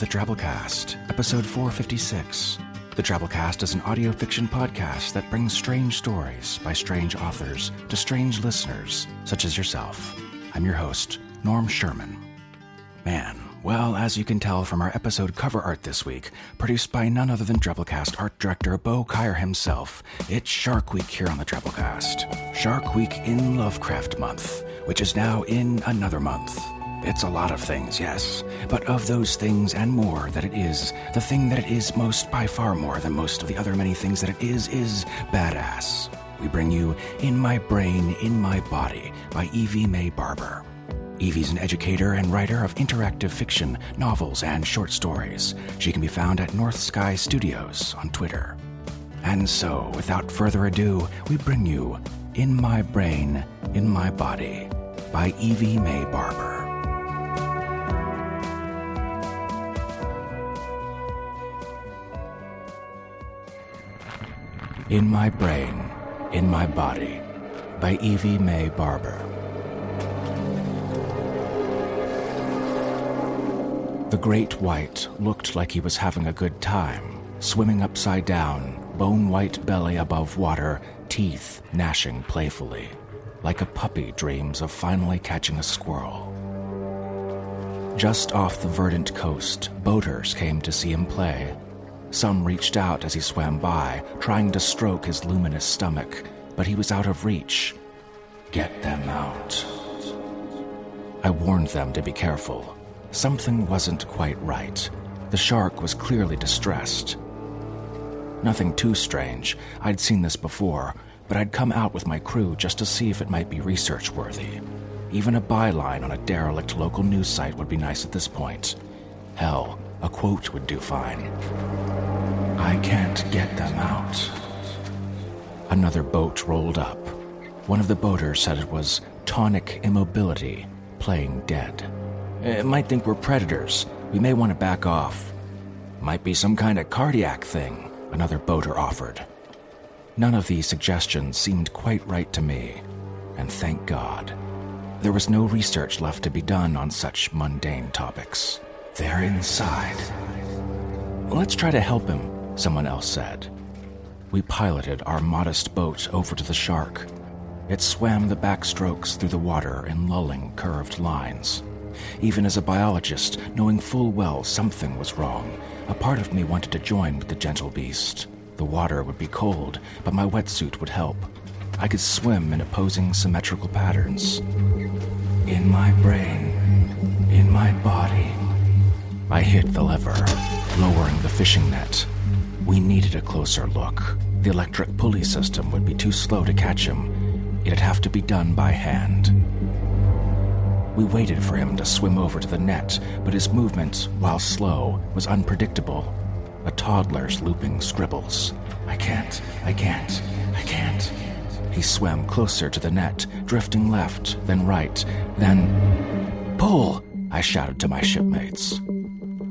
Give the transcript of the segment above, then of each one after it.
The Drabblecast, episode 456. The Drabblecast is an audio fiction podcast that brings strange stories by strange authors to strange listeners, such as yourself. I'm your host, Norm Sherman. Man, well, as you can tell from our episode cover art this week, produced by none other than Drabblecast art director Bo Kaier himself, it's Shark Week here on the Drabblecast. Shark Week in Lovecraft Month, which is now in another month. It's a lot of things, yes. But of those things and more that it is, the thing that it is most by far more than most of the other many things that it is, is badass. We bring you In My Brain, In My Body by Evie Mae Barber. Evie's an educator and writer of interactive fiction, novels, and short stories. She can be found at North Sky Studios on Twitter. And so, without further ado, we bring you In My Brain, In My Body by Evie Mae Barber. In My Brain, In My Body by Evie Mae Barber. The great white looked like he was having a good time, swimming upside down, bone white belly above water, teeth gnashing playfully, like a puppy dreams of finally catching a squirrel. Just off the verdant coast, boaters came to see him play. Some reached out as he swam by, trying to stroke his luminous stomach, but he was out of reach. Get them out. I warned them to be careful. Something wasn't quite right. The shark was clearly distressed. Nothing too strange. I'd seen this before, but I'd come out with my crew just to see if it might be research worthy. Even a byline on a derelict local news site would be nice at this point. Hell, a quote would do fine. I can't get them out. Another boat rolled up. One of the boaters said it was tonic immobility, playing dead. It might think we're predators. We may want to back off. Might be some kind of cardiac thing, another boater offered. None of these suggestions seemed quite right to me, and thank God. There was no research left to be done on such mundane topics. They're inside. Let's try to help him, someone else said. We piloted our modest boat over to the shark. It swam the backstrokes through the water in lulling, curved lines. Even as a biologist, knowing full well something was wrong, a part of me wanted to join with the gentle beast. The water would be cold, but my wetsuit would help. I could swim in opposing symmetrical patterns. In my brain, in my body. I hit the lever, lowering the fishing net. We needed a closer look. The electric pulley system would be too slow to catch him. It'd have to be done by hand. We waited for him to swim over to the net, but his movement, while slow, was unpredictable. A toddler's looping scribbles. I can't, I can't, I can't. He swam closer to the net, drifting left, then right, then. Pull! I shouted to my shipmates.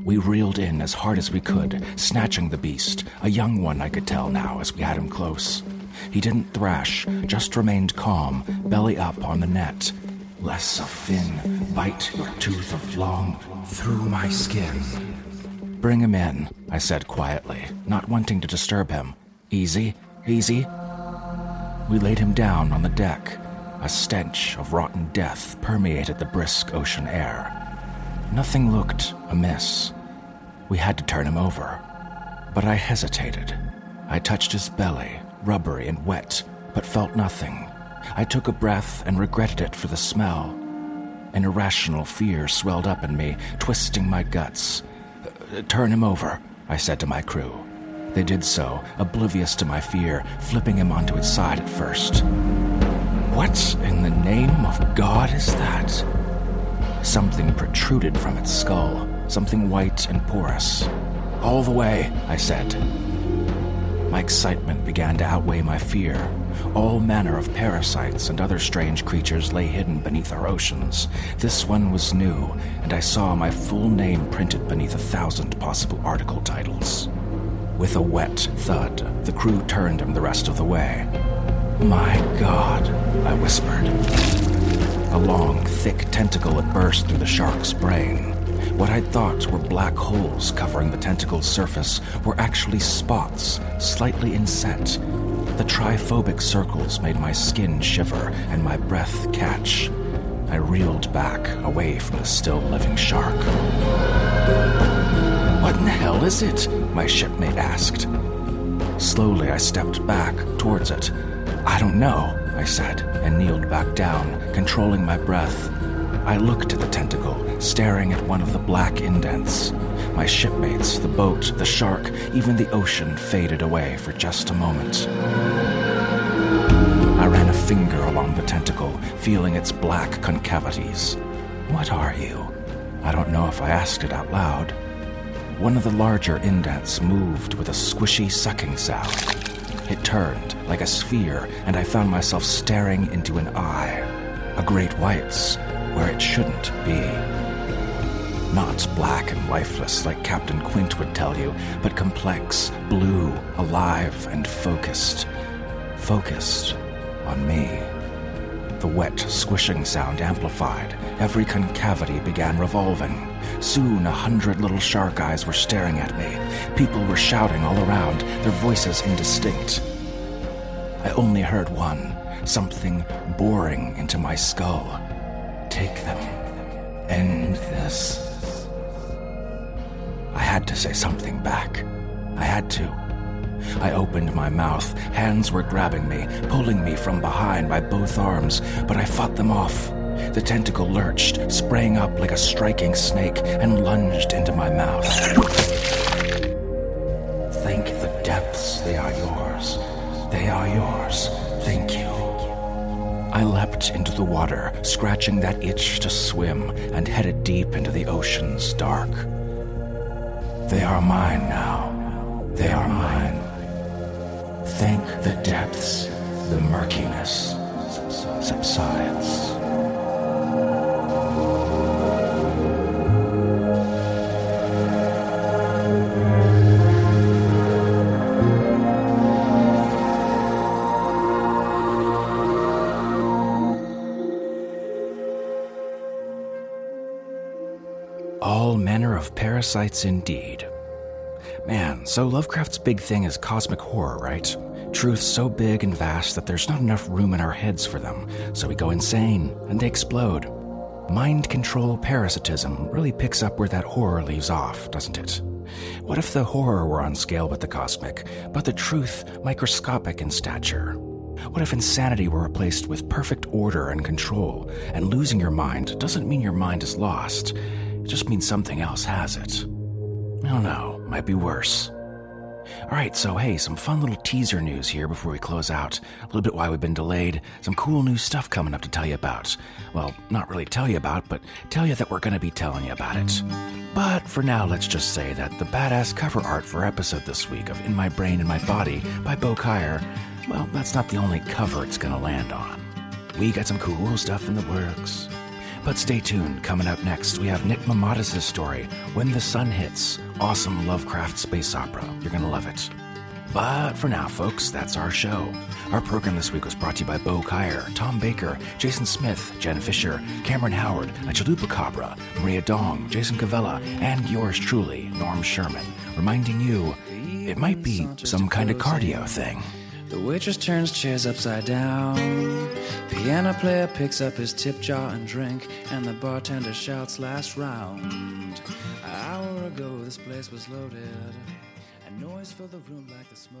We reeled in as hard as we could, snatching the beast, a young one I could tell now as we had him close. He didn't thrash, just remained calm, belly up on the net. Less of fin, bite your tooth of long through my skin. Bring him in, I said quietly, not wanting to disturb him. Easy, easy. We laid him down on the deck. A stench of rotten death permeated the brisk ocean air. Nothing looked amiss. We had to turn him over. But I hesitated. I touched his belly, rubbery and wet, but felt nothing. I took a breath and regretted it for the smell. An irrational fear swelled up in me, twisting my guts. Uh, turn him over, I said to my crew. They did so, oblivious to my fear, flipping him onto its side at first. What in the name of God is that? Something protruded from its skull, something white and porous. All the way, I said. My excitement began to outweigh my fear. All manner of parasites and other strange creatures lay hidden beneath our oceans. This one was new, and I saw my full name printed beneath a thousand possible article titles. With a wet thud, the crew turned him the rest of the way. My God, I whispered. A long, thick tentacle had burst through the shark's brain. What I'd thought were black holes covering the tentacle's surface were actually spots, slightly inset. The triphobic circles made my skin shiver and my breath catch. I reeled back, away from the still living shark. What in the hell is it? My shipmate asked. Slowly, I stepped back towards it. I don't know, I said, and kneeled back down, controlling my breath. I looked at the tentacle, staring at one of the black indents. My shipmates, the boat, the shark, even the ocean faded away for just a moment. I ran a finger along the tentacle, feeling its black concavities. What are you? I don't know if I asked it out loud. One of the larger indents moved with a squishy sucking sound. It turned like a sphere, and I found myself staring into an eye. A great white's, where it shouldn't be. Not black and lifeless like Captain Quint would tell you, but complex, blue, alive, and focused. Focused on me. The wet, squishing sound amplified. Every concavity began revolving. Soon, a hundred little shark eyes were staring at me. People were shouting all around, their voices indistinct. I only heard one, something boring into my skull. Take them. End this. I had to say something back. I had to. I opened my mouth. Hands were grabbing me, pulling me from behind by both arms, but I fought them off. The tentacle lurched, sprang up like a striking snake, and lunged into my mouth. Into the water, scratching that itch to swim, and headed deep into the ocean's dark. They are mine now. They are mine. Thank the depths, the murkiness subsides. Parasites indeed. Man, so Lovecraft's big thing is cosmic horror, right? Truths so big and vast that there's not enough room in our heads for them, so we go insane and they explode. Mind control parasitism really picks up where that horror leaves off, doesn't it? What if the horror were on scale with the cosmic, but the truth microscopic in stature? What if insanity were replaced with perfect order and control, and losing your mind doesn't mean your mind is lost? Just means something else has it. I don't know, might be worse. Alright, so hey, some fun little teaser news here before we close out. A little bit why we've been delayed. Some cool new stuff coming up to tell you about. Well, not really tell you about, but tell you that we're to be telling you about it. But for now, let's just say that the badass cover art for episode this week of In My Brain and My Body by Bo Kaier, well, that's not the only cover it's gonna land on. We got some cool stuff in the works. But stay tuned. Coming up next, we have Nick Mamadis' story, When the Sun Hits. Awesome Lovecraft space opera. You're gonna love it. But for now, folks, that's our show. Our program this week was brought to you by Bo Kaier, Tom Baker, Jason Smith, Jen Fisher, Cameron Howard, a Chalupa Cabra, Maria Dong, Jason Cavella, and yours truly, Norm Sherman, reminding you it might be some kind of cardio thing. The waitress turns chairs upside down. Piano player picks up his tip jar and drink, and the bartender shouts last round. An hour ago, this place was loaded, and noise filled the room like the smoke.